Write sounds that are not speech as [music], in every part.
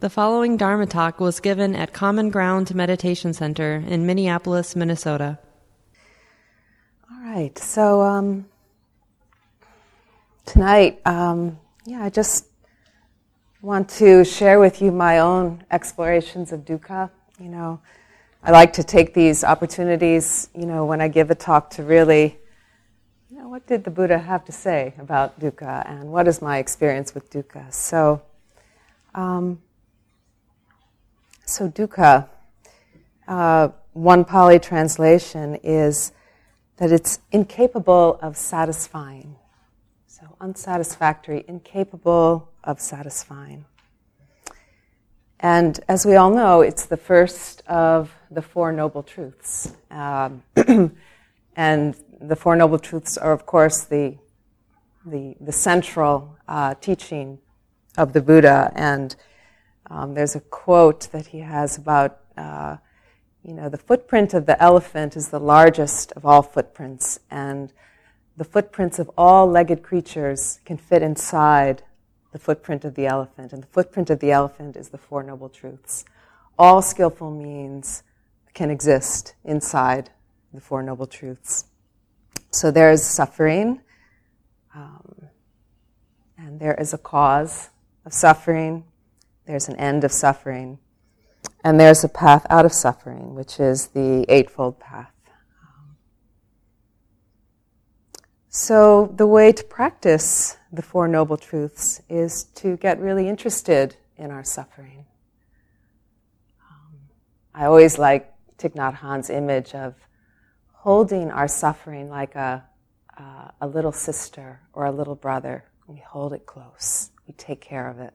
The following Dharma talk was given at Common Ground Meditation Center in Minneapolis, Minnesota. All right, so um, tonight, um, yeah, I just want to share with you my own explorations of dukkha. You know, I like to take these opportunities, you know, when I give a talk to really, you know, what did the Buddha have to say about dukkha and what is my experience with dukkha? So, um, so, dukkha, uh, one Pali translation is that it's incapable of satisfying. So, unsatisfactory, incapable of satisfying. And as we all know, it's the first of the Four Noble Truths. Um, [clears throat] and the Four Noble Truths are, of course, the, the, the central uh, teaching of the Buddha. And um, there's a quote that he has about, uh, you know, the footprint of the elephant is the largest of all footprints, and the footprints of all legged creatures can fit inside the footprint of the elephant. And the footprint of the elephant is the Four Noble Truths. All skillful means can exist inside the Four Noble Truths. So there is suffering, um, and there is a cause of suffering, there's an end of suffering, and there's a path out of suffering, which is the Eightfold Path. So, the way to practice the Four Noble Truths is to get really interested in our suffering. I always like Thich Nhat Hanh's image of holding our suffering like a, uh, a little sister or a little brother. We hold it close, we take care of it.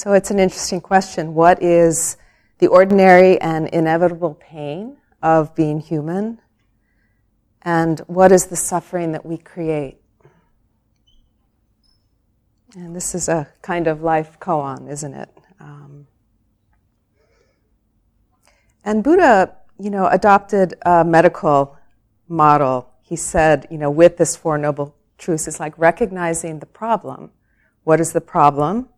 So it's an interesting question. What is the ordinary and inevitable pain of being human? And what is the suffering that we create? And this is a kind of life koan, isn't it? Um, and Buddha, you know, adopted a medical model. He said, you know, with this Four Noble Truths, it's like recognizing the problem. What is the problem?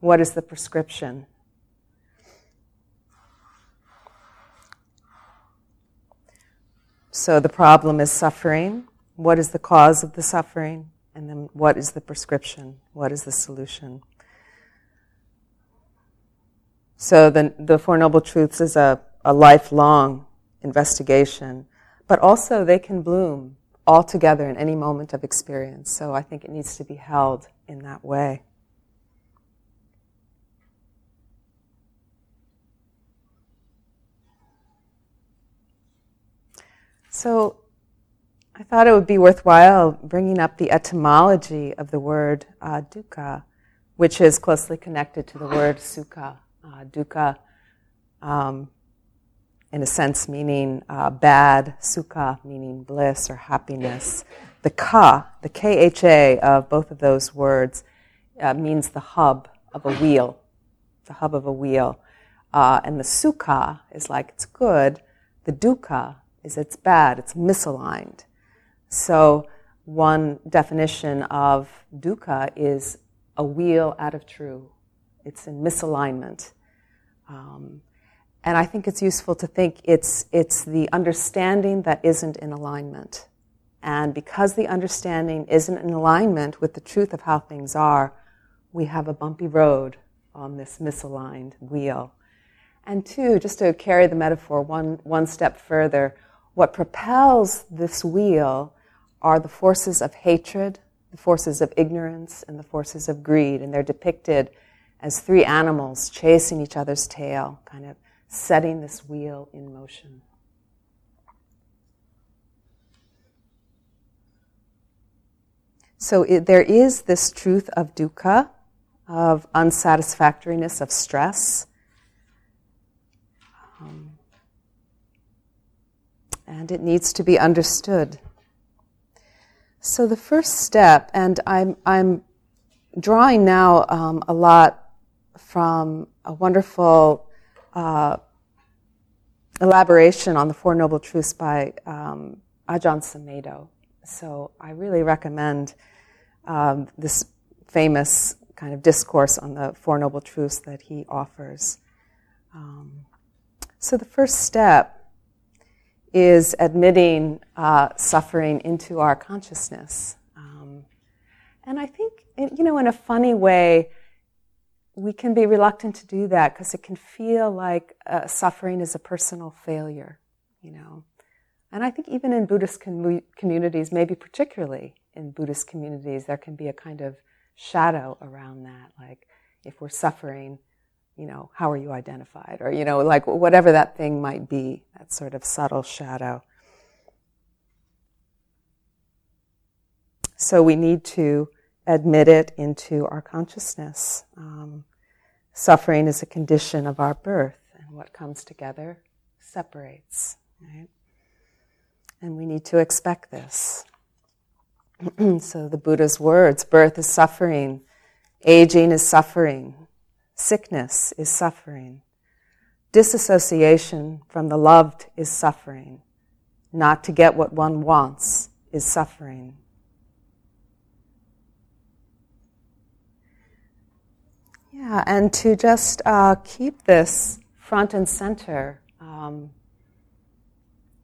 What is the prescription? So the problem is suffering. What is the cause of the suffering? And then what is the prescription? What is the solution? So the, the Four Noble Truths is a, a lifelong investigation, but also they can bloom all together in any moment of experience. So I think it needs to be held in that way. So I thought it would be worthwhile bringing up the etymology of the word uh, dukkha, which is closely connected to the word sukha. Uh, dukkha, um, in a sense, meaning uh, bad, sukha, meaning bliss or happiness. The ka, the kha of both of those words, uh, means the hub of a wheel, the hub of a wheel. Uh, and the sukha is like it's good. The dukkha is it's bad, it's misaligned. So one definition of dukkha is a wheel out of true. It's in misalignment. Um, and I think it's useful to think it's, it's the understanding that isn't in alignment. And because the understanding isn't in alignment with the truth of how things are, we have a bumpy road on this misaligned wheel. And two, just to carry the metaphor one, one step further, what propels this wheel are the forces of hatred, the forces of ignorance, and the forces of greed. And they're depicted as three animals chasing each other's tail, kind of setting this wheel in motion. So it, there is this truth of dukkha, of unsatisfactoriness, of stress. And it needs to be understood. So the first step, and I'm, I'm drawing now um, a lot from a wonderful uh, elaboration on the Four Noble Truths by um, Ajahn Sumedho. So I really recommend um, this famous kind of discourse on the Four Noble Truths that he offers. Um, so the first step is admitting uh, suffering into our consciousness. Um, and I think, you know, in a funny way, we can be reluctant to do that because it can feel like uh, suffering is a personal failure, you know. And I think even in Buddhist com- communities, maybe particularly in Buddhist communities, there can be a kind of shadow around that. Like, if we're suffering, you know, how are you identified? Or, you know, like whatever that thing might be, that sort of subtle shadow. So we need to admit it into our consciousness. Um, suffering is a condition of our birth, and what comes together separates, right? And we need to expect this. [clears throat] so the Buddha's words birth is suffering, aging is suffering, Sickness is suffering. Disassociation from the loved is suffering. Not to get what one wants is suffering. Yeah, and to just uh, keep this front and center, um,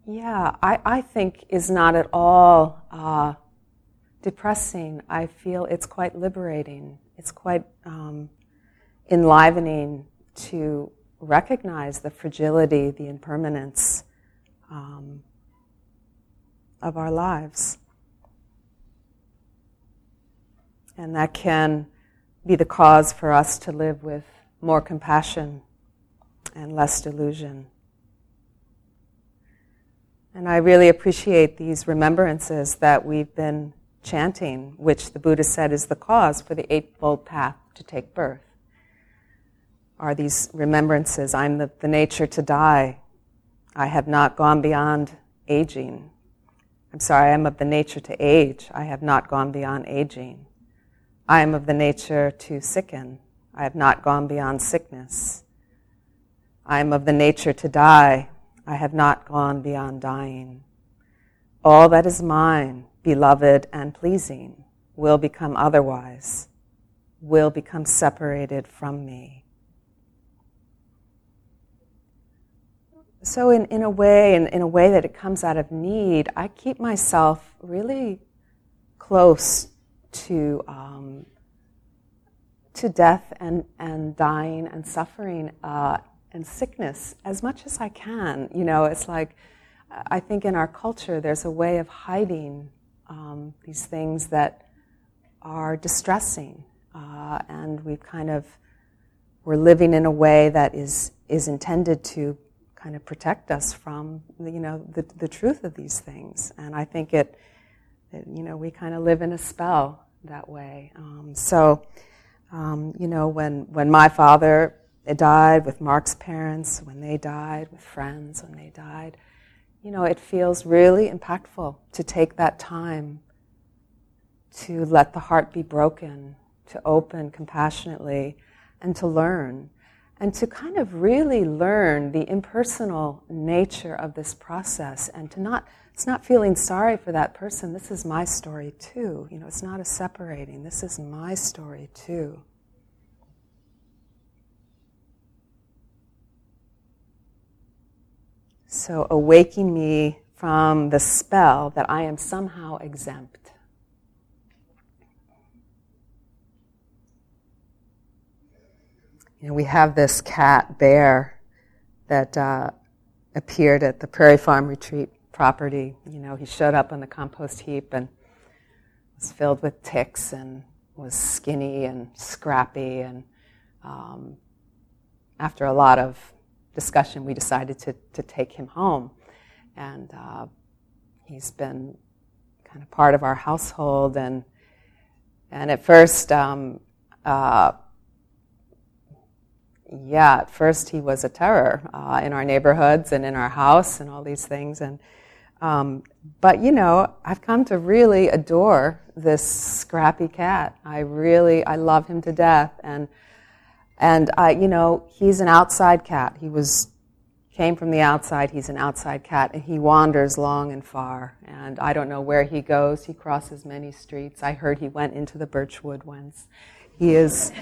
yeah, I, I think is not at all uh, depressing. I feel it's quite liberating. It's quite um, enlivening to recognize the fragility, the impermanence um, of our lives. And that can be the cause for us to live with more compassion and less delusion. And I really appreciate these remembrances that we've been chanting, which the Buddha said is the cause for the Eightfold Path to take birth are these remembrances. I'm the, the nature to die. I have not gone beyond aging. I'm sorry, I am of the nature to age. I have not gone beyond aging. I am of the nature to sicken. I have not gone beyond sickness. I am of the nature to die. I have not gone beyond dying. All that is mine, beloved and pleasing, will become otherwise, will become separated from me. So in, in a way, in, in a way that it comes out of need, I keep myself really close to um, to death and, and dying and suffering uh, and sickness as much as I can. You know, it's like I think in our culture there's a way of hiding um, these things that are distressing, uh, and we've kind of we're living in a way that is is intended to kind of protect us from, you know, the, the truth of these things. And I think it, it you know, we kind of live in a spell that way. Um, so, um, you know, when, when my father died, with Mark's parents, when they died, with friends, when they died, you know, it feels really impactful to take that time to let the heart be broken, to open compassionately, and to learn and to kind of really learn the impersonal nature of this process and to not it's not feeling sorry for that person. This is my story too. You know it's not a separating. This is my story too. So awaking me from the spell that i am somehow exempt You know, we have this cat, Bear, that uh, appeared at the Prairie Farm Retreat property. You know, he showed up on the compost heap and was filled with ticks and was skinny and scrappy. And um, after a lot of discussion, we decided to, to take him home. And uh, he's been kind of part of our household. And, and at first, um, uh, yeah, at first he was a terror uh, in our neighborhoods and in our house and all these things. And um, but you know, I've come to really adore this scrappy cat. I really, I love him to death. And and I, you know, he's an outside cat. He was came from the outside. He's an outside cat, and he wanders long and far. And I don't know where he goes. He crosses many streets. I heard he went into the birchwood once. He is,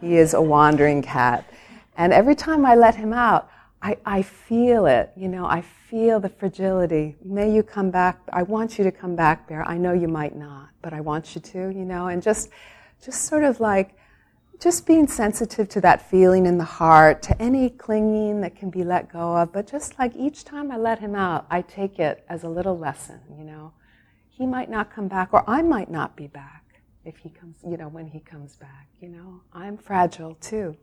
he is a wandering cat. And every time I let him out, I, I feel it. You know, I feel the fragility. May you come back. I want you to come back, Bear. I know you might not, but I want you to, you know, and just, just sort of like just being sensitive to that feeling in the heart, to any clinging that can be let go of, but just like each time I let him out, I take it as a little lesson, you know. He might not come back, or I might not be back if he comes, you know, when he comes back, you know. I'm fragile too.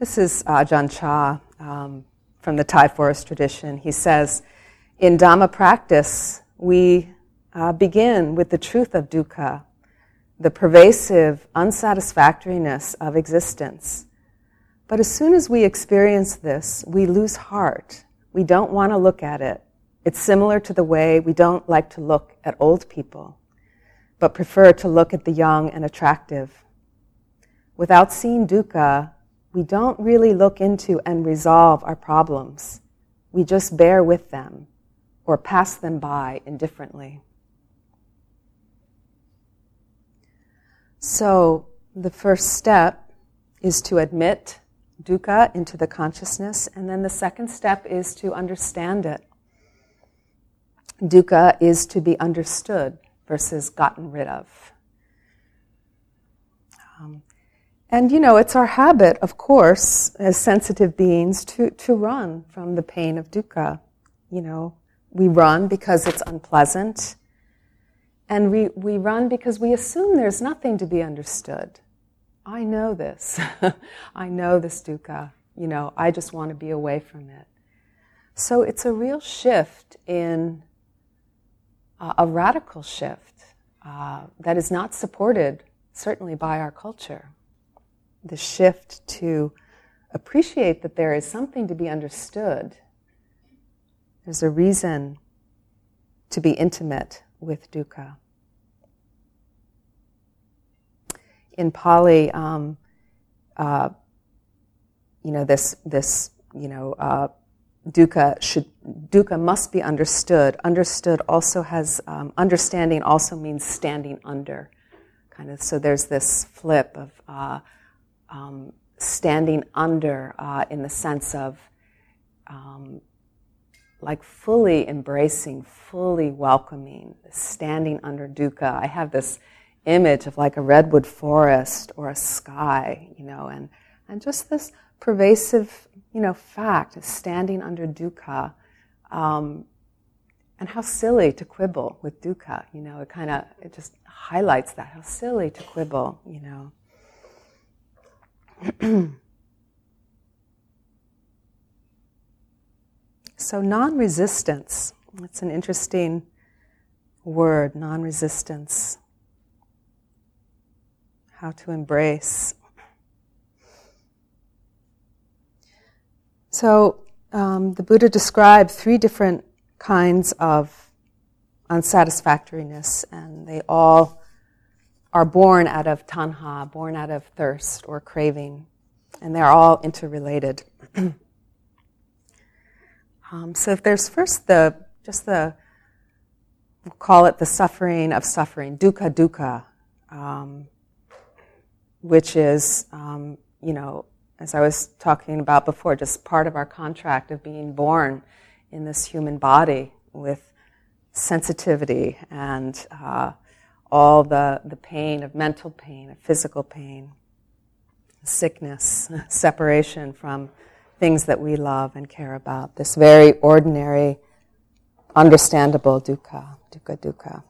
This is Ajahn Chah um, from the Thai forest tradition. He says, in Dhamma practice, we uh, begin with the truth of dukkha, the pervasive unsatisfactoriness of existence. But as soon as we experience this, we lose heart. We don't want to look at it. It's similar to the way we don't like to look at old people, but prefer to look at the young and attractive. Without seeing dukkha, we don't really look into and resolve our problems. We just bear with them or pass them by indifferently. So, the first step is to admit dukkha into the consciousness, and then the second step is to understand it. Dukkha is to be understood versus gotten rid of. Um, and you know, it's our habit, of course, as sensitive beings, to, to run from the pain of dukkha. You know, we run because it's unpleasant and we, we run because we assume there's nothing to be understood. I know this. [laughs] I know this dukkha. You know, I just want to be away from it. So it's a real shift in uh, a radical shift uh, that is not supported, certainly, by our culture. The shift to appreciate that there is something to be understood. There's a reason to be intimate with dukkha. In Pali, um, uh, you know this this you know uh, dukkha should dukkha must be understood. Understood also has um, understanding also means standing under, kind of. So there's this flip of uh, um, standing under uh, in the sense of um, like fully embracing, fully welcoming, standing under dukkha. I have this image of like a redwood forest or a sky, you know, and, and just this pervasive, you know, fact of standing under dukkha. Um, and how silly to quibble with dukkha, you know, it kind of, it just highlights that, how silly to quibble, you know. [clears throat] So, non resistance, that's an interesting word, non resistance. How to embrace. So, um, the Buddha described three different kinds of unsatisfactoriness, and they all are born out of tanha, born out of thirst or craving, and they're all interrelated. [clears throat] Um, so if there's first the just the we'll call it the suffering of suffering, dukkha dukkha, um, which is um, you know as I was talking about before, just part of our contract of being born in this human body with sensitivity and uh, all the, the pain of mental pain, of physical pain, sickness, [laughs] separation from things that we love and care about. This very ordinary, understandable dukkha, dukkha, dukkha.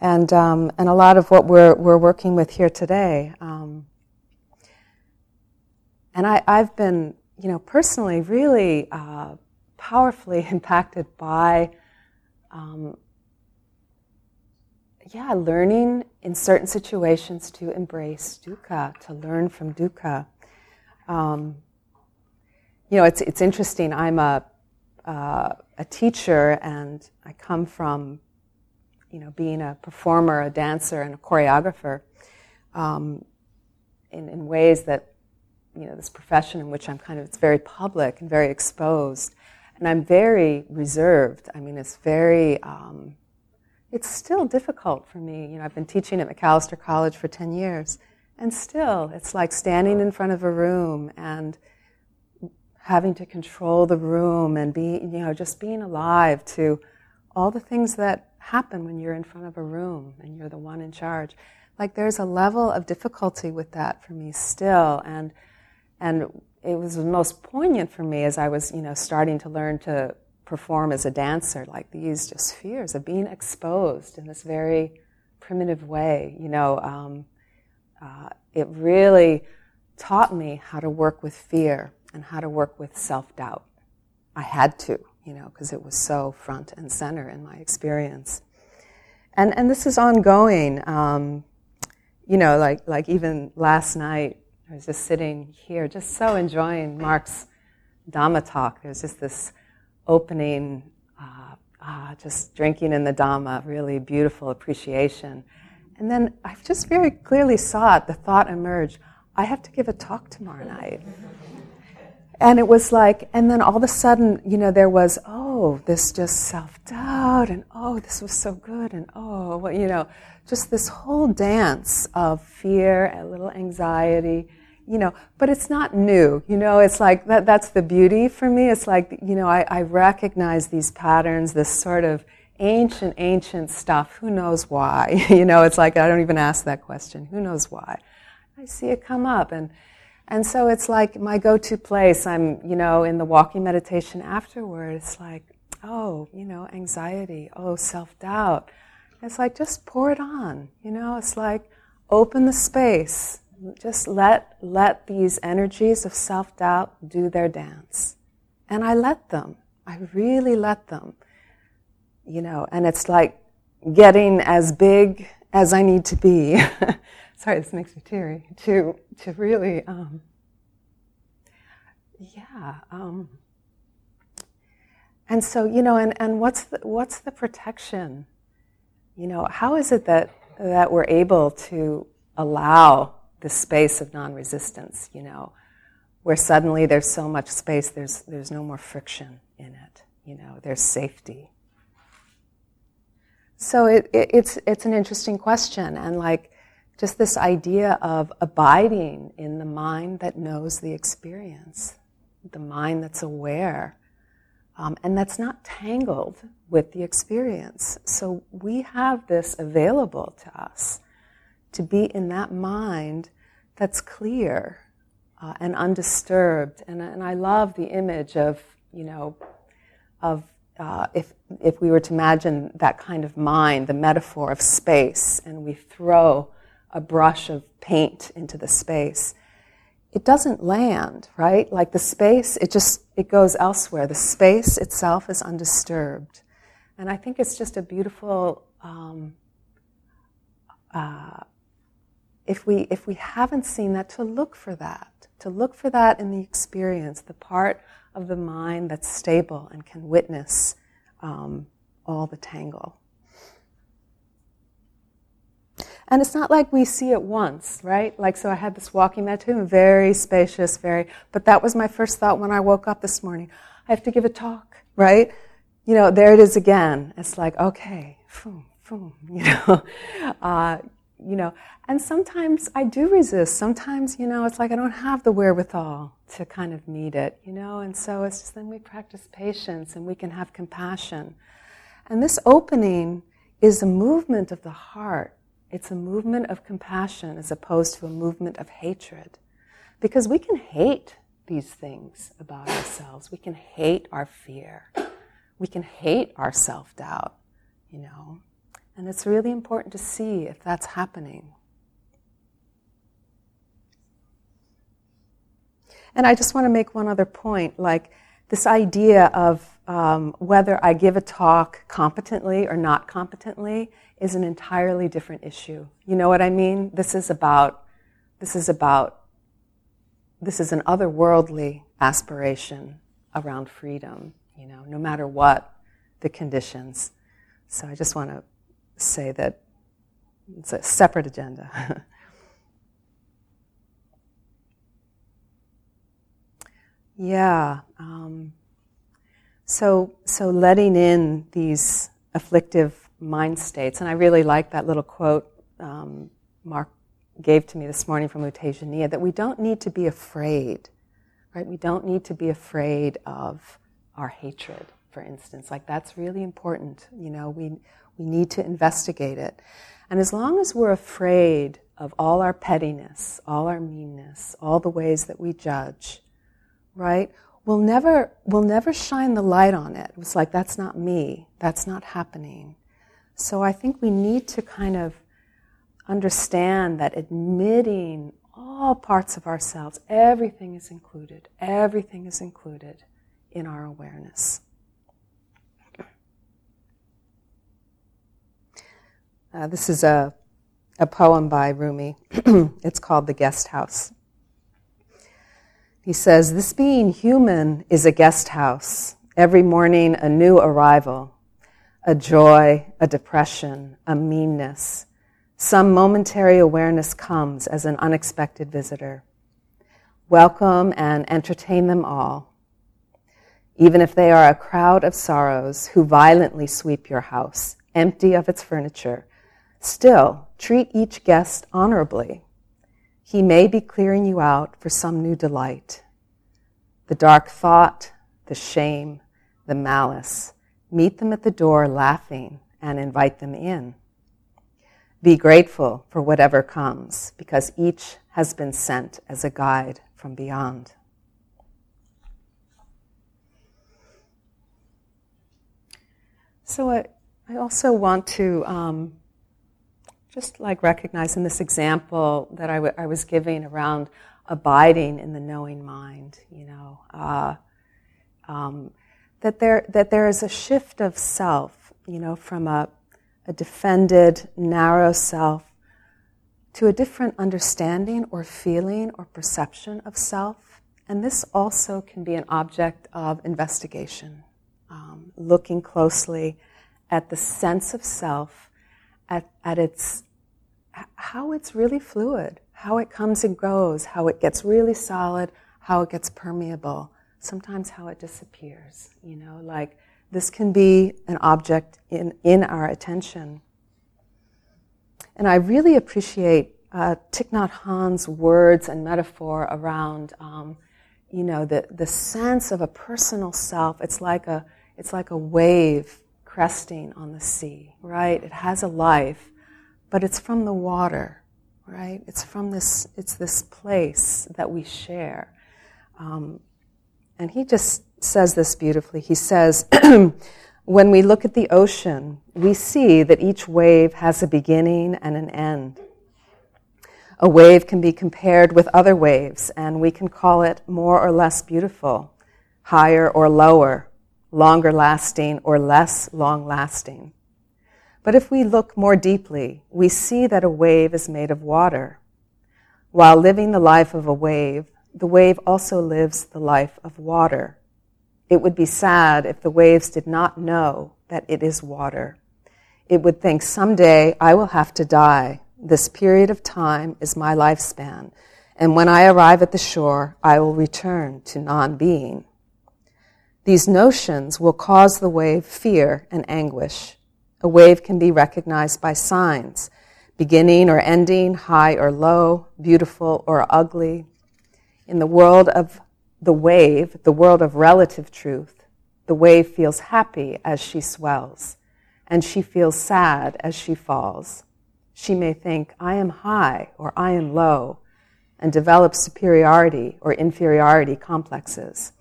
And, um, and a lot of what we're, we're working with here today. Um, and I, I've been, you know, personally really uh, powerfully [laughs] impacted by, um, yeah, learning in certain situations to embrace dukkha, to learn from dukkha. Um, you know, it's, it's interesting. I'm a, uh, a teacher and I come from, you know, being a performer, a dancer, and a choreographer. Um, in, in ways that, you know, this profession in which I'm kind of, it's very public and very exposed. And I'm very reserved. I mean, it's very, um, it's still difficult for me. You know, I've been teaching at Macalester College for 10 years, and still, it's like standing in front of a room and having to control the room and be, you know, just being alive to all the things that happen when you're in front of a room and you're the one in charge. Like there's a level of difficulty with that for me still, and and it was the most poignant for me as I was, you know, starting to learn to perform as a dancer. Like these just fears of being exposed in this very primitive way, you know. Um, uh, it really taught me how to work with fear and how to work with self doubt. I had to, you know, because it was so front and center in my experience. And, and this is ongoing. Um, you know, like, like even last night, I was just sitting here, just so enjoying Mark's Dhamma talk. There's just this opening, uh, uh, just drinking in the Dhamma, really beautiful appreciation. And then I just very clearly saw it, the thought emerge I have to give a talk tomorrow night. And it was like, and then all of a sudden, you know, there was, oh, this just self doubt, and oh, this was so good, and oh, well, you know, just this whole dance of fear, and a little anxiety, you know, but it's not new, you know, it's like that, that's the beauty for me. It's like, you know, I, I recognize these patterns, this sort of ancient, ancient stuff. Who knows why? [laughs] you know, it's like I don't even ask that question. Who knows why? I see it come up. And, and so it's like my go to place. I'm, you know, in the walking meditation afterward, it's like, oh, you know, anxiety, oh, self doubt. It's like just pour it on, you know, it's like open the space. Just let, let these energies of self doubt do their dance. And I let them. I really let them you know, and it's like getting as big as I need to be. [laughs] Sorry, this makes me teary. To to really, um, yeah. Um, and so you know, and, and what's the, what's the protection? You know, how is it that that we're able to allow the space of non-resistance? You know, where suddenly there's so much space, there's there's no more friction in it. You know, there's safety so it, it, it's it's an interesting question, and like just this idea of abiding in the mind that knows the experience, the mind that's aware, um, and that's not tangled with the experience. So we have this available to us to be in that mind that's clear uh, and undisturbed. And, and I love the image of you know of uh, if, if we were to imagine that kind of mind, the metaphor of space, and we throw a brush of paint into the space, it doesn't land, right? Like the space, it just, it goes elsewhere. The space itself is undisturbed. And I think it's just a beautiful, um, uh, if we, if we haven't seen that, to look for that, to look for that in the experience, the part of the mind that's stable and can witness um, all the tangle. And it's not like we see it once, right? Like, so I had this walking meditation, very spacious, very, but that was my first thought when I woke up this morning. I have to give a talk, right? You know, there it is again. It's like, okay, boom, [laughs] boom, you know, uh, you know, and sometimes I do resist. Sometimes, you know, it's like I don't have the wherewithal to kind of meet it, you know, and so it's just then we practice patience and we can have compassion. And this opening is a movement of the heart. It's a movement of compassion as opposed to a movement of hatred. Because we can hate these things about ourselves. We can hate our fear. We can hate our self doubt, you know. And it's really important to see if that's happening. And I just want to make one other point like this idea of um, whether I give a talk competently or not competently is an entirely different issue. You know what I mean? This is about, this is about, this is an otherworldly aspiration around freedom, you know, no matter what the conditions. So I just want to say that it's a separate agenda. [laughs] yeah. Um, so, so letting in these afflictive mind states, and I really like that little quote um, Mark gave to me this morning from U Tejaniya that we don't need to be afraid, right? We don't need to be afraid of our hatred, for instance. Like that's really important. You know, we we need to investigate it, and as long as we're afraid of all our pettiness, all our meanness, all the ways that we judge, right? We'll never, we'll never shine the light on it. It's like, that's not me. That's not happening. So I think we need to kind of understand that admitting all parts of ourselves, everything is included. Everything is included in our awareness. Uh, this is a a poem by Rumi. [clears throat] it's called The Guest House. He says, This being human is a guest house. Every morning, a new arrival, a joy, a depression, a meanness. Some momentary awareness comes as an unexpected visitor. Welcome and entertain them all, even if they are a crowd of sorrows who violently sweep your house, empty of its furniture Still, treat each guest honorably. He may be clearing you out for some new delight. The dark thought, the shame, the malice, meet them at the door laughing and invite them in. Be grateful for whatever comes because each has been sent as a guide from beyond. So I, I also want to um, just like recognizing this example that I, w- I was giving around abiding in the knowing mind, you know, uh, um, that there that there is a shift of self, you know, from a, a defended, narrow self to a different understanding or feeling or perception of self, and this also can be an object of investigation, um, looking closely at the sense of self at, at its how it's really fluid, how it comes and goes, how it gets really solid, how it gets permeable, sometimes how it disappears. You know, like this can be an object in, in our attention. And I really appreciate uh, Thich Nhat Hanh's words and metaphor around, um, you know, the, the sense of a personal self. It's like a, it's like a wave cresting on the sea, right? It has a life but it's from the water, right? It's from this, it's this place that we share. Um, and he just says this beautifully. He says, [clears throat] when we look at the ocean, we see that each wave has a beginning and an end. A wave can be compared with other waves, and we can call it more or less beautiful, higher or lower, longer lasting or less long lasting. But if we look more deeply, we see that a wave is made of water. While living the life of a wave, the wave also lives the life of water. It would be sad if the waves did not know that it is water. It would think, someday I will have to die. This period of time is my lifespan. And when I arrive at the shore, I will return to non being. These notions will cause the wave fear and anguish. A wave can be recognized by signs beginning or ending, high or low, beautiful or ugly. In the world of the wave, the world of relative truth, the wave feels happy as she swells, and she feels sad as she falls. She may think, I am high or I am low, and develop superiority or inferiority complexes.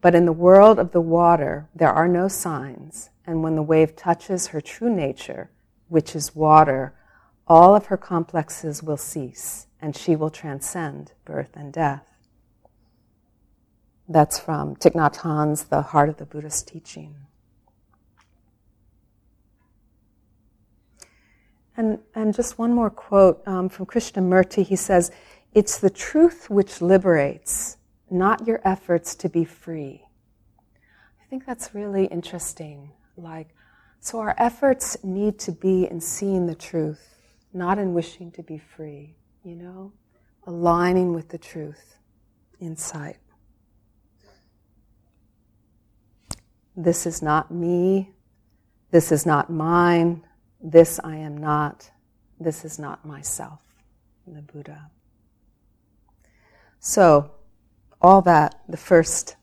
But in the world of the water, there are no signs, and when the wave touches her true nature, which is water, all of her complexes will cease and she will transcend birth and death. That's from Thich Nhat Hanh's The Heart of the Buddhist Teaching. And, and just one more quote um, from Krishnamurti. He says, It's the truth which liberates, not your efforts to be free. I think that's really interesting. Like, so our efforts need to be in seeing the truth, not in wishing to be free, you know? Aligning with the truth inside. this is not me, this is not mine, this I am not, this is not myself, the Buddha. So, all that, the first,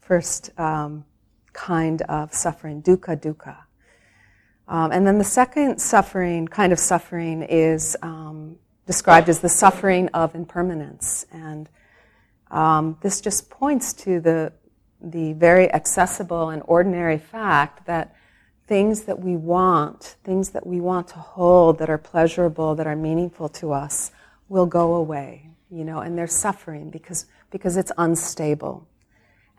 first um, kind of suffering, dukkha, dukkha. Um, and then the second suffering, kind of suffering, is um, described as the suffering of impermanence. And um, this just points to the, the very accessible and ordinary fact that things that we want, things that we want to hold that are pleasurable, that are meaningful to us, will go away, you know, and they're suffering because, because it's unstable.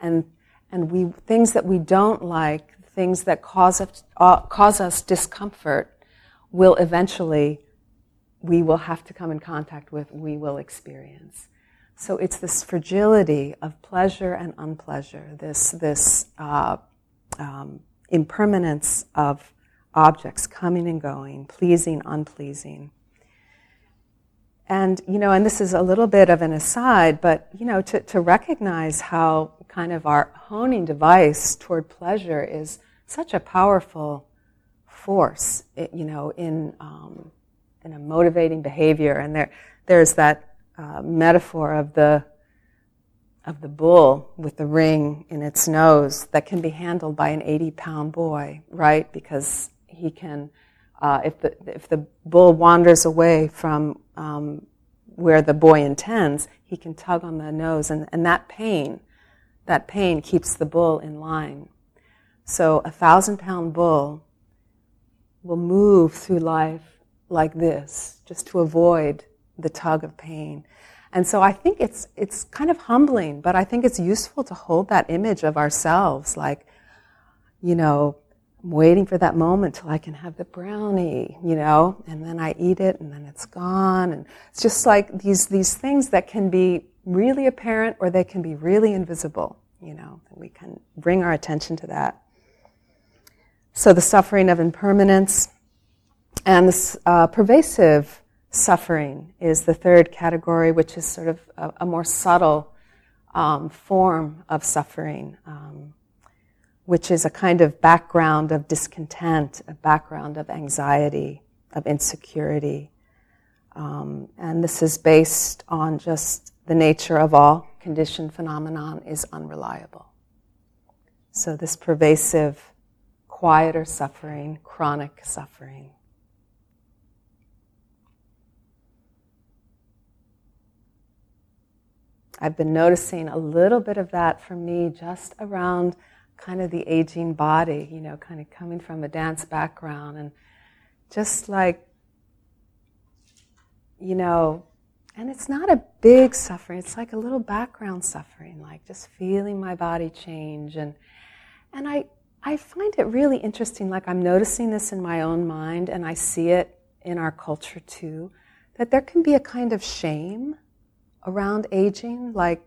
And, and we, things that we don't like, things that cause us, uh, cause us discomfort, will eventually, we will have to come in contact with, we will experience. So it's this fragility of pleasure and unpleasure, this, this uh, um, impermanence of objects coming and going, pleasing, unpleasing. And, you know, and this is a little bit of an aside, but, you know, to, to recognize how kind of our honing device toward pleasure is such a powerful force, you know, in, um, in a motivating behavior. And there, there's that uh, metaphor of the of the bull with the ring in its nose that can be handled by an 80 pound boy, right? Because he can, uh, if, the, if the bull wanders away from um, where the boy intends, he can tug on the nose, and, and that pain, that pain keeps the bull in line. So a thousand pound bull will move through life like this, just to avoid the tug of pain. And so I think it's, it's kind of humbling, but I think it's useful to hold that image of ourselves like, you know, Waiting for that moment till I can have the brownie, you know, and then I eat it and then it's gone. And it's just like these, these things that can be really apparent or they can be really invisible, you know, and we can bring our attention to that. So the suffering of impermanence and this uh, pervasive suffering is the third category, which is sort of a, a more subtle um, form of suffering, um, which is a kind of background of discontent, a background of anxiety, of insecurity. Um, and this is based on just the nature of all conditioned phenomenon is unreliable. So this pervasive, quieter suffering, chronic suffering, I've been noticing a little bit of that for me just around kind of the aging body, you know, kind of coming from a dance background and just like, you know, and it's not a big suffering, it's like a little background suffering, like just feeling my body change. And, and I, I find it really interesting, like I'm noticing this in my own mind and I see it in our culture too, that there can be a kind of shame around aging, like,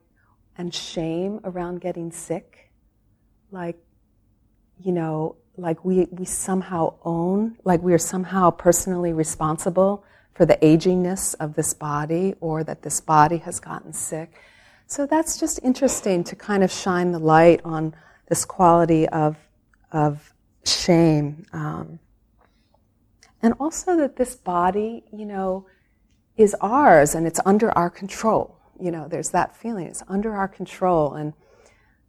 and shame around getting sick, like, you know, like we, we somehow own, like we are somehow personally responsible for the agingness of this body or that this body has gotten sick. So that's just interesting to kind of shine the light on this quality of, of shame. Um, and also that this body, you know, is ours and it's under our control. You know, there's that feeling. It's under our control. And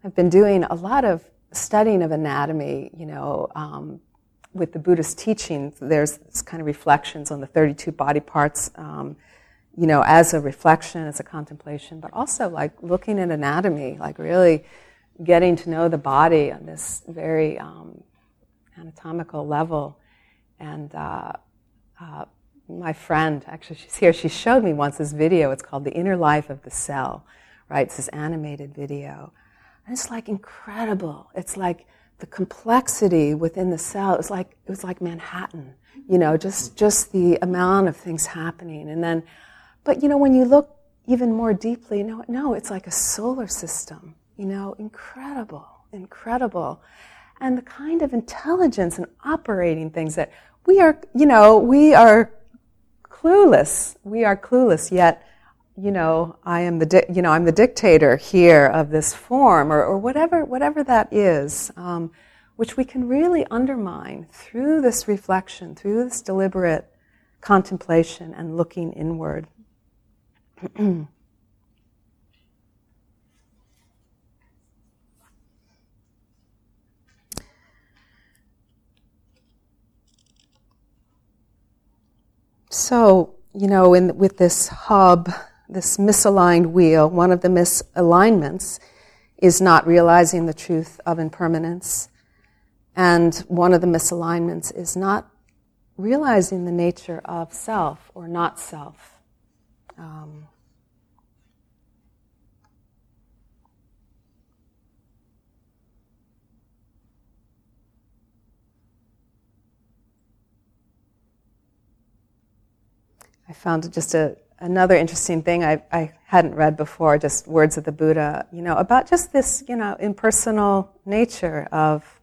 I've been doing a lot of studying of anatomy, you know, um, with the Buddhist teaching. There's kind of reflections on the 32 body parts, um, you know, as a reflection, as a contemplation, but also like looking at anatomy, like really getting to know the body on this very um, anatomical level. And uh, uh, my friend, actually, she's here, she showed me once this video. It's called The Inner Life of the Cell, right? It's this animated video. And it's like incredible. It's like the complexity within the cell. It was like, it was like Manhattan, you know, just, just the amount of things happening. And then, but you know, when you look even more deeply, no, no, it's like a solar system, you know, incredible, incredible. And the kind of intelligence and operating things that we are, you know, we are clueless. We are clueless, yet, you know, I am the, di- you know, I'm the dictator here of this form, or, or whatever, whatever that is. Um, which we can really undermine through this reflection, through this deliberate contemplation and looking inward. [clears throat] so, you know, in, with this hub, this misaligned wheel, one of the misalignments is not realizing the truth of impermanence. And one of the misalignments is not realizing the nature of self or not self. Um, I found just a, another interesting thing I, I hadn't read before, just words of the Buddha, you know, about just this, you know, impersonal nature of,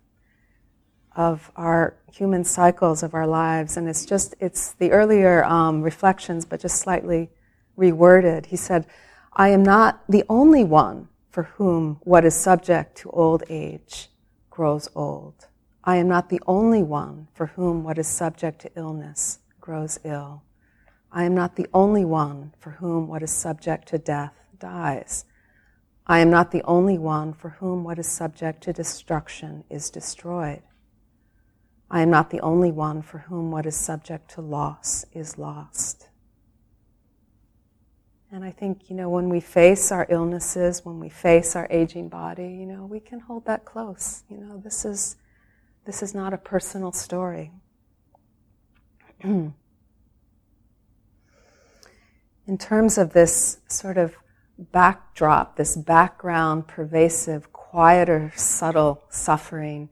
of our human cycles of our lives. And it's just, it's the earlier um, reflections, but just slightly reworded. He said, I am not the only one for whom what is subject to old age grows old. I am not the only one for whom what is subject to illness grows ill. I am not the only one for whom what is subject to death dies. I am not the only one for whom what is subject to destruction is destroyed. I am not the only one for whom what is subject to loss is lost. And I think, you know, when we face our illnesses, when we face our aging body, you know, we can hold that close. You know, this is, this is not a personal story. [clears throat] in terms of this sort of backdrop, this background, pervasive, quieter, subtle suffering,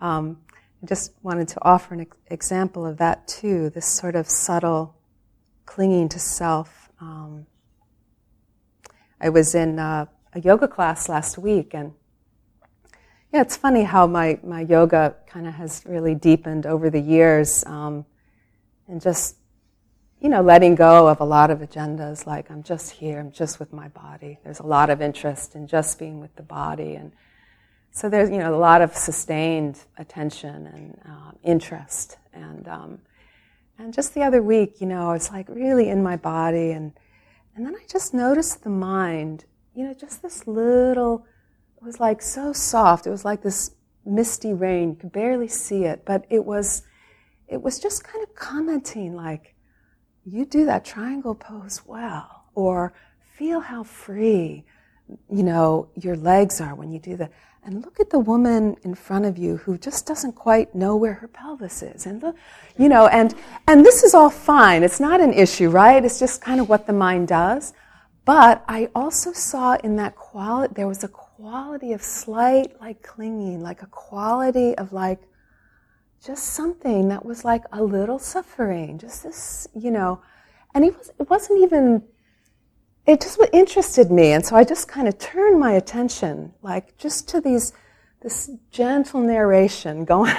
um, I just wanted to offer an ex- example of that too this sort of subtle clinging to self. Um, I was in uh, a yoga class last week, and yeah, it's funny how my, my yoga kind of has really deepened over the years. Um, and just you know, letting go of a lot of agendas like I'm just here, I'm just with my body. There's a lot of interest in just being with the body. And so there's, you know, a lot of sustained attention and uh, interest. And, um, and just the other week, you know, I was like really in my body. And, and then I just noticed the mind, you know, just this little, it was like so soft. It was like this misty rain. You could barely see it, but it was, it was just kind of commenting like, you do that triangle pose well, or feel how free, you know, your legs are when you do that. And look at the woman in front of you who just doesn't quite know where her pelvis is. And look, you know, and, and this is all fine. It's not an issue, right? It's just kind of what the mind does. But I also saw in that quality, there was a quality of slight, like clinging, like a quality of like, just something that was like a little suffering, just this, you know. And it, was, it wasn't even, it just interested me. And so I just kind of turned my attention, like just to these, this gentle narration [laughs] going,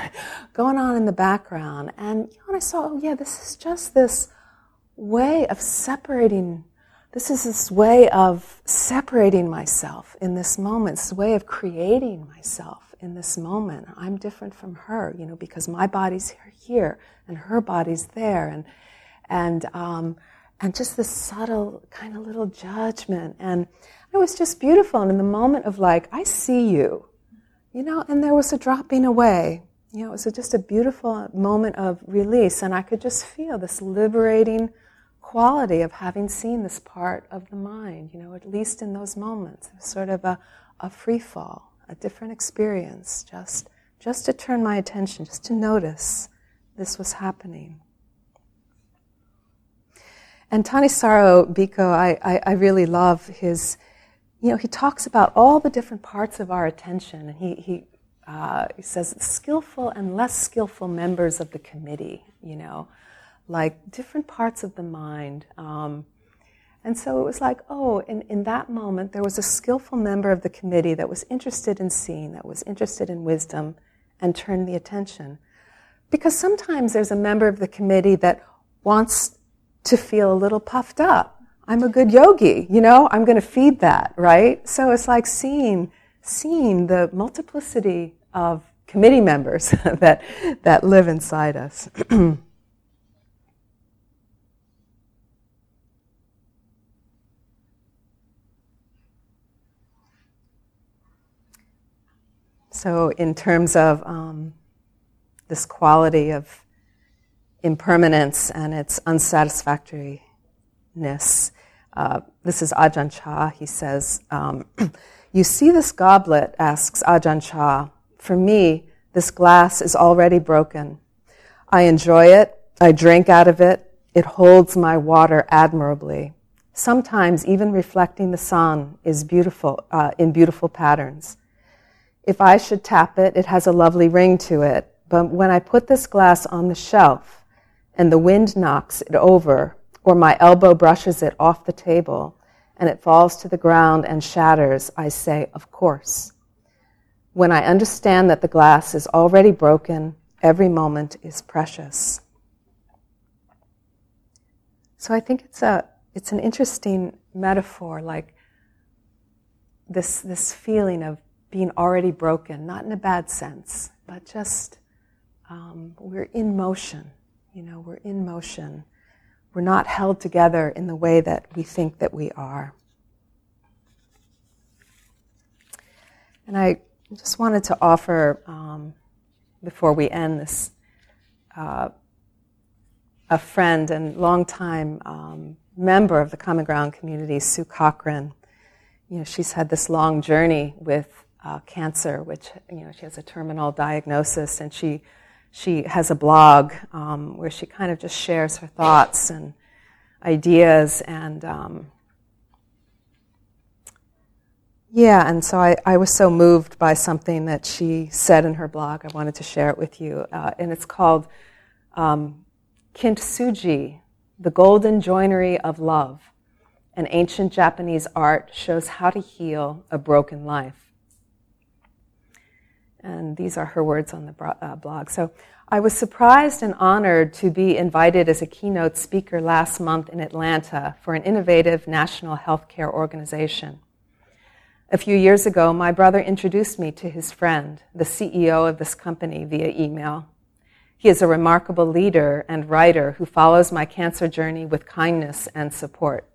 going on in the background. And, you know, and I saw, oh yeah, this is just this way of separating this is this way of separating myself in this moment, this way of creating myself in this moment. I'm different from her, you know, because my body's here and her body's there, and and um, and just this subtle kind of little judgment, and it was just beautiful. And in the moment of like, I see you, you know, and there was a dropping away. You know, it was just a beautiful moment of release, and I could just feel this liberating quality of having seen this part of the mind. You know, at least in those moments, sort of a, a free fall a different experience, just, just to turn my attention, just to notice this was happening. And Thanissaro Bhikkhu, I, I, I, really love his, you know, he talks about all the different parts of our attention, and he, he, uh, he says skillful and less skillful members of the committee, you know, like different parts of the mind. Um, and so it was like, oh, in, in that moment, there was a skillful member of the committee that was interested in seeing, that was interested in wisdom, and turned the attention. Because sometimes there's a member of the committee that wants to feel a little puffed up. I'm a good yogi, you know, I'm going to feed that, right? So it's like seeing, seeing the multiplicity of committee members [laughs] that, that live inside us. [clears throat] so, in terms of um, this quality of impermanence and its unsatisfactoriness, uh, this is Ajahn Chah. He says, um, [clears throat] You see this goblet, asks Ajahn Chah. For me, this glass is already broken. I enjoy it. I drink out of it. It holds my water admirably. Sometimes even reflecting the sun is beautiful, uh, in beautiful patterns. If I should tap it, it has a lovely ring to it. But when I put this glass on the shelf and the wind knocks it over, or my elbow brushes it off the table, and it falls to the ground and shatters, I say, Of course. When I understand that the glass is already broken, every moment is precious. So I think it's, a, it's an interesting metaphor, like this, this feeling of being already broken, not in a bad sense, but just um, we're in motion. You know, we're in motion. We're not held together in the way that we think that we are. And I just wanted to offer, um, before we end this, uh, a friend and longtime um, member of the Common Ground community, Sue Cochran. You know, she's had this long journey with uh, cancer, which you know she has a terminal diagnosis, and she she has a blog um, where she kind of just shares her thoughts and ideas and um, yeah and so I, I, was so moved by something that she said in her blog. I wanted to share it with you uh, and it's called um, kintsugi the golden joinery of love an ancient japanese art shows how to heal a broken life and these are her words on the uh, blog. So I was surprised and honored to be invited as a keynote speaker last month in Atlanta for an innovative national healthcare organization. A few years ago, my brother introduced me to his friend, the CEO of this company, via email. He is a remarkable leader and writer who follows my cancer journey with kindness and support.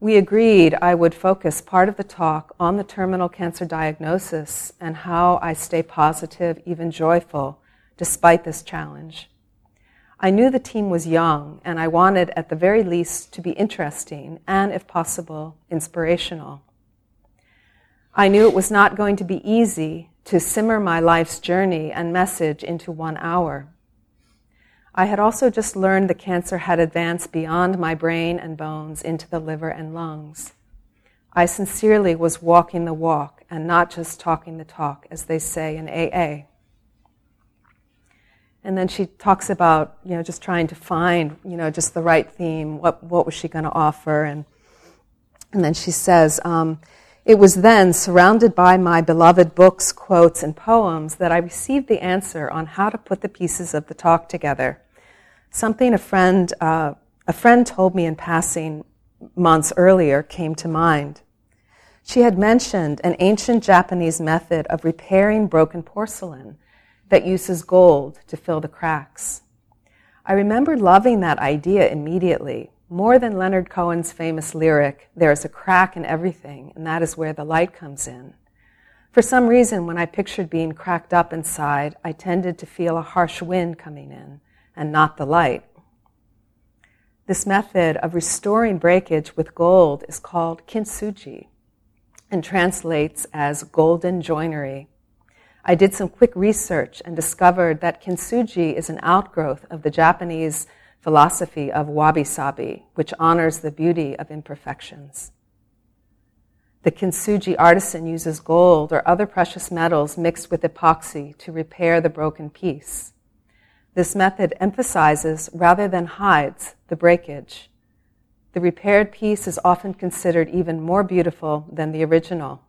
We agreed I would focus part of the talk on the terminal cancer diagnosis and how I stay positive, even joyful, despite this challenge. I knew the team was young, and I wanted, at the very least, to be interesting and, if possible, inspirational. I knew it was not going to be easy to simmer my life's journey and message into one hour. I had also just learned the cancer had advanced beyond my brain and bones into the liver and lungs. I sincerely was walking the walk and not just talking the talk, as they say in AA. And then she talks about, you know, just trying to find, you know, just the right theme. What, what was she going to offer? And, and then she says, um, it was then, surrounded by my beloved books, quotes, and poems, that I received the answer on how to put the pieces of the talk together Something a friend, uh, a friend told me in passing months earlier came to mind. She had mentioned an ancient Japanese method of repairing broken porcelain that uses gold to fill the cracks. I remember loving that idea immediately, more than Leonard Cohen's famous lyric, There's a crack in everything, and that is where the light comes in. For some reason, when I pictured being cracked up inside, I tended to feel a harsh wind coming in and not the light. This method of restoring breakage with gold is called kintsugi and translates as golden joinery. I did some quick research and discovered that kintsugi is an outgrowth of the Japanese philosophy of wabi sabi, which honors the beauty of imperfections. The kintsugi artisan uses gold or other precious metals mixed with epoxy to repair the broken piece. This method emphasizes rather than hides the breakage. The repaired piece is often considered even more beautiful than the original.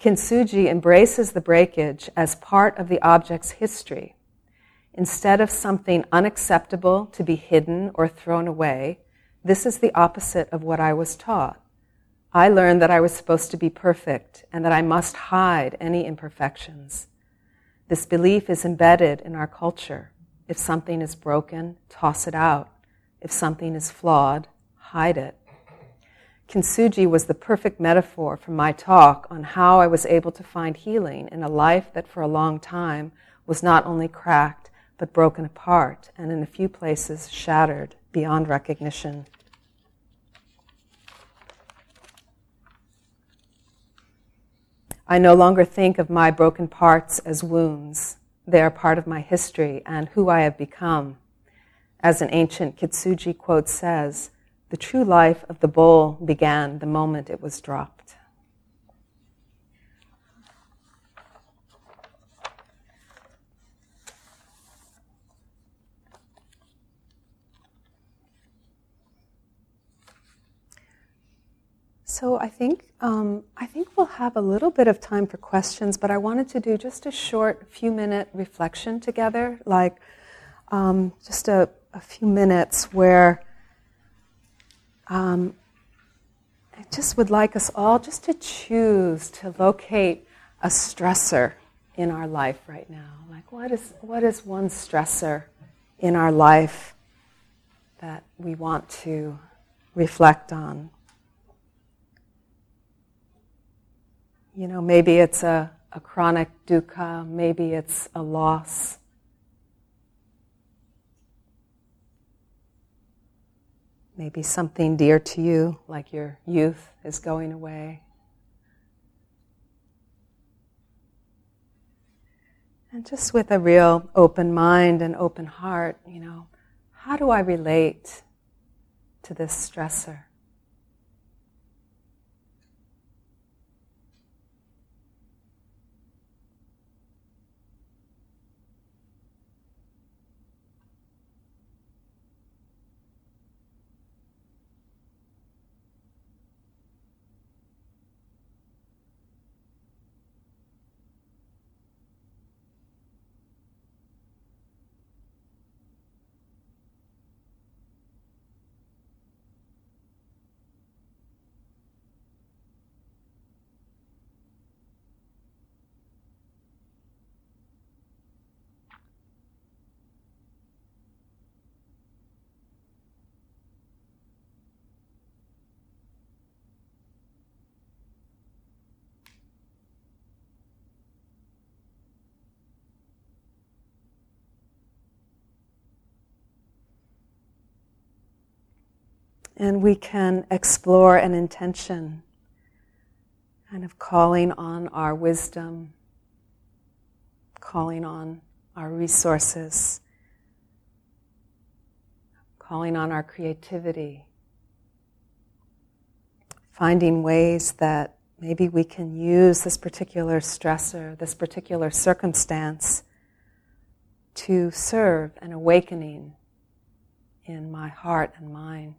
Kintsugi embraces the breakage as part of the object's history. Instead of something unacceptable to be hidden or thrown away, this is the opposite of what I was taught. I learned that I was supposed to be perfect and that I must hide any imperfections. This belief is embedded in our culture. If something is broken, toss it out. If something is flawed, hide it. Kintsugi was the perfect metaphor for my talk on how I was able to find healing in a life that for a long time was not only cracked, but broken apart, and in a few places shattered beyond recognition. I no longer think of my broken parts as wounds. They are part of my history and who I have become. As an ancient Kintsugi quote says, the true life of the bowl began the moment it was dropped. So I think um, I think we'll have a little bit of time for questions, but I wanted to do just a short few minute reflection together, like um, just a, a few minutes where um, I just would like us all just to choose to locate a stressor in our life right now. Like, what is, what is one stressor in our life that we want to reflect on? You know, maybe it's a, a chronic dukkha, maybe it's a loss. Maybe something dear to you, like your youth, is going away. And just with a real open mind and open heart, you know, how do I relate to this stressor? And we can explore an intention, kind of calling on our wisdom, calling on our resources, calling on our creativity, finding ways that maybe we can use this particular stressor, this particular circumstance to serve an awakening in my heart and mind.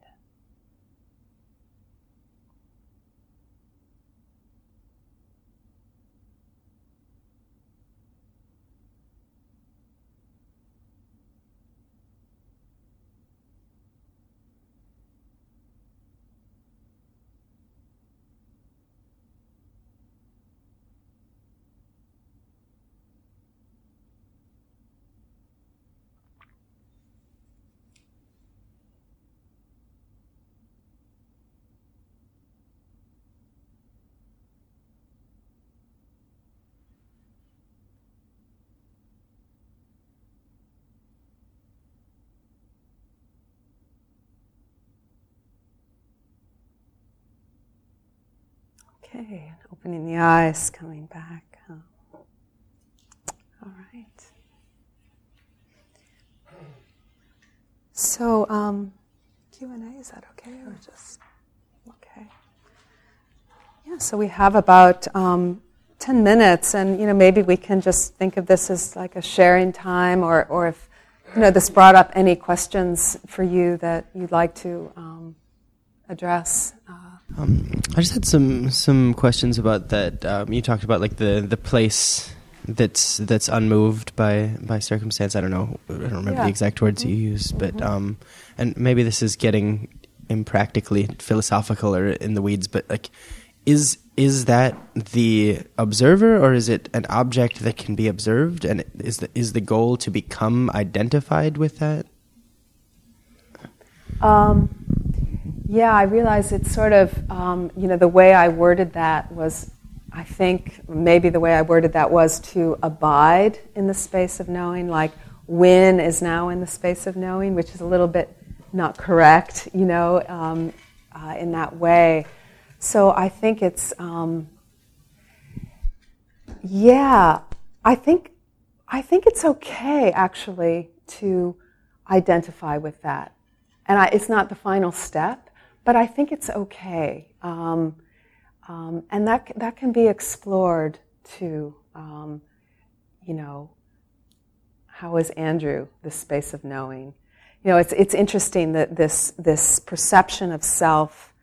Okay, opening the eyes, coming back. All right. So, um, Q and A is that okay, or just okay? Yeah. So we have about um, ten minutes, and you know maybe we can just think of this as like a sharing time, or or if you know this brought up any questions for you that you'd like to um, address. Uh, um, I just had some some questions about that. Um, you talked about like the the place that's that's unmoved by by circumstance. I don't know. I don't remember yeah. the exact words mm-hmm. you used, but mm-hmm. um, and maybe this is getting impractically philosophical or in the weeds, but like, is is that the observer or is it an object that can be observed? And is the is the goal to become identified with that? Um, yeah, I realize it's sort of um, you know the way I worded that was. I think maybe the way I worded that was to abide in the space of knowing, like when is now in the space of knowing, which is a little bit not correct, you know, um, uh, in that way. So I think it's, um, yeah, I think, I think it's okay actually to identify with that. And I, it's not the final step, but I think it's okay. Um, um, and that, that can be explored too. Um, you know, how is Andrew, the space of knowing? You know, it's, it's interesting that this, this perception of self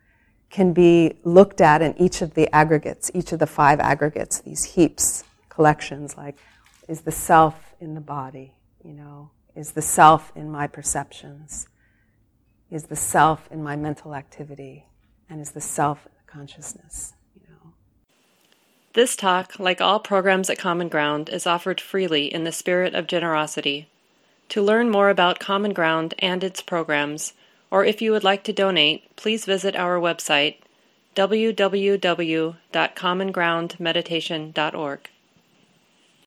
can be looked at in each of the aggregates, each of the five aggregates, these heaps, collections, like, is the self in the body? You know, is the self in my perceptions? Is the self in my mental activity? And is the self consciousness? You know? This talk, like all programs at Common Ground, is offered freely in the spirit of generosity. To learn more about Common Ground and its programs, or if you would like to donate, please visit our website www.commongroundmeditation.org.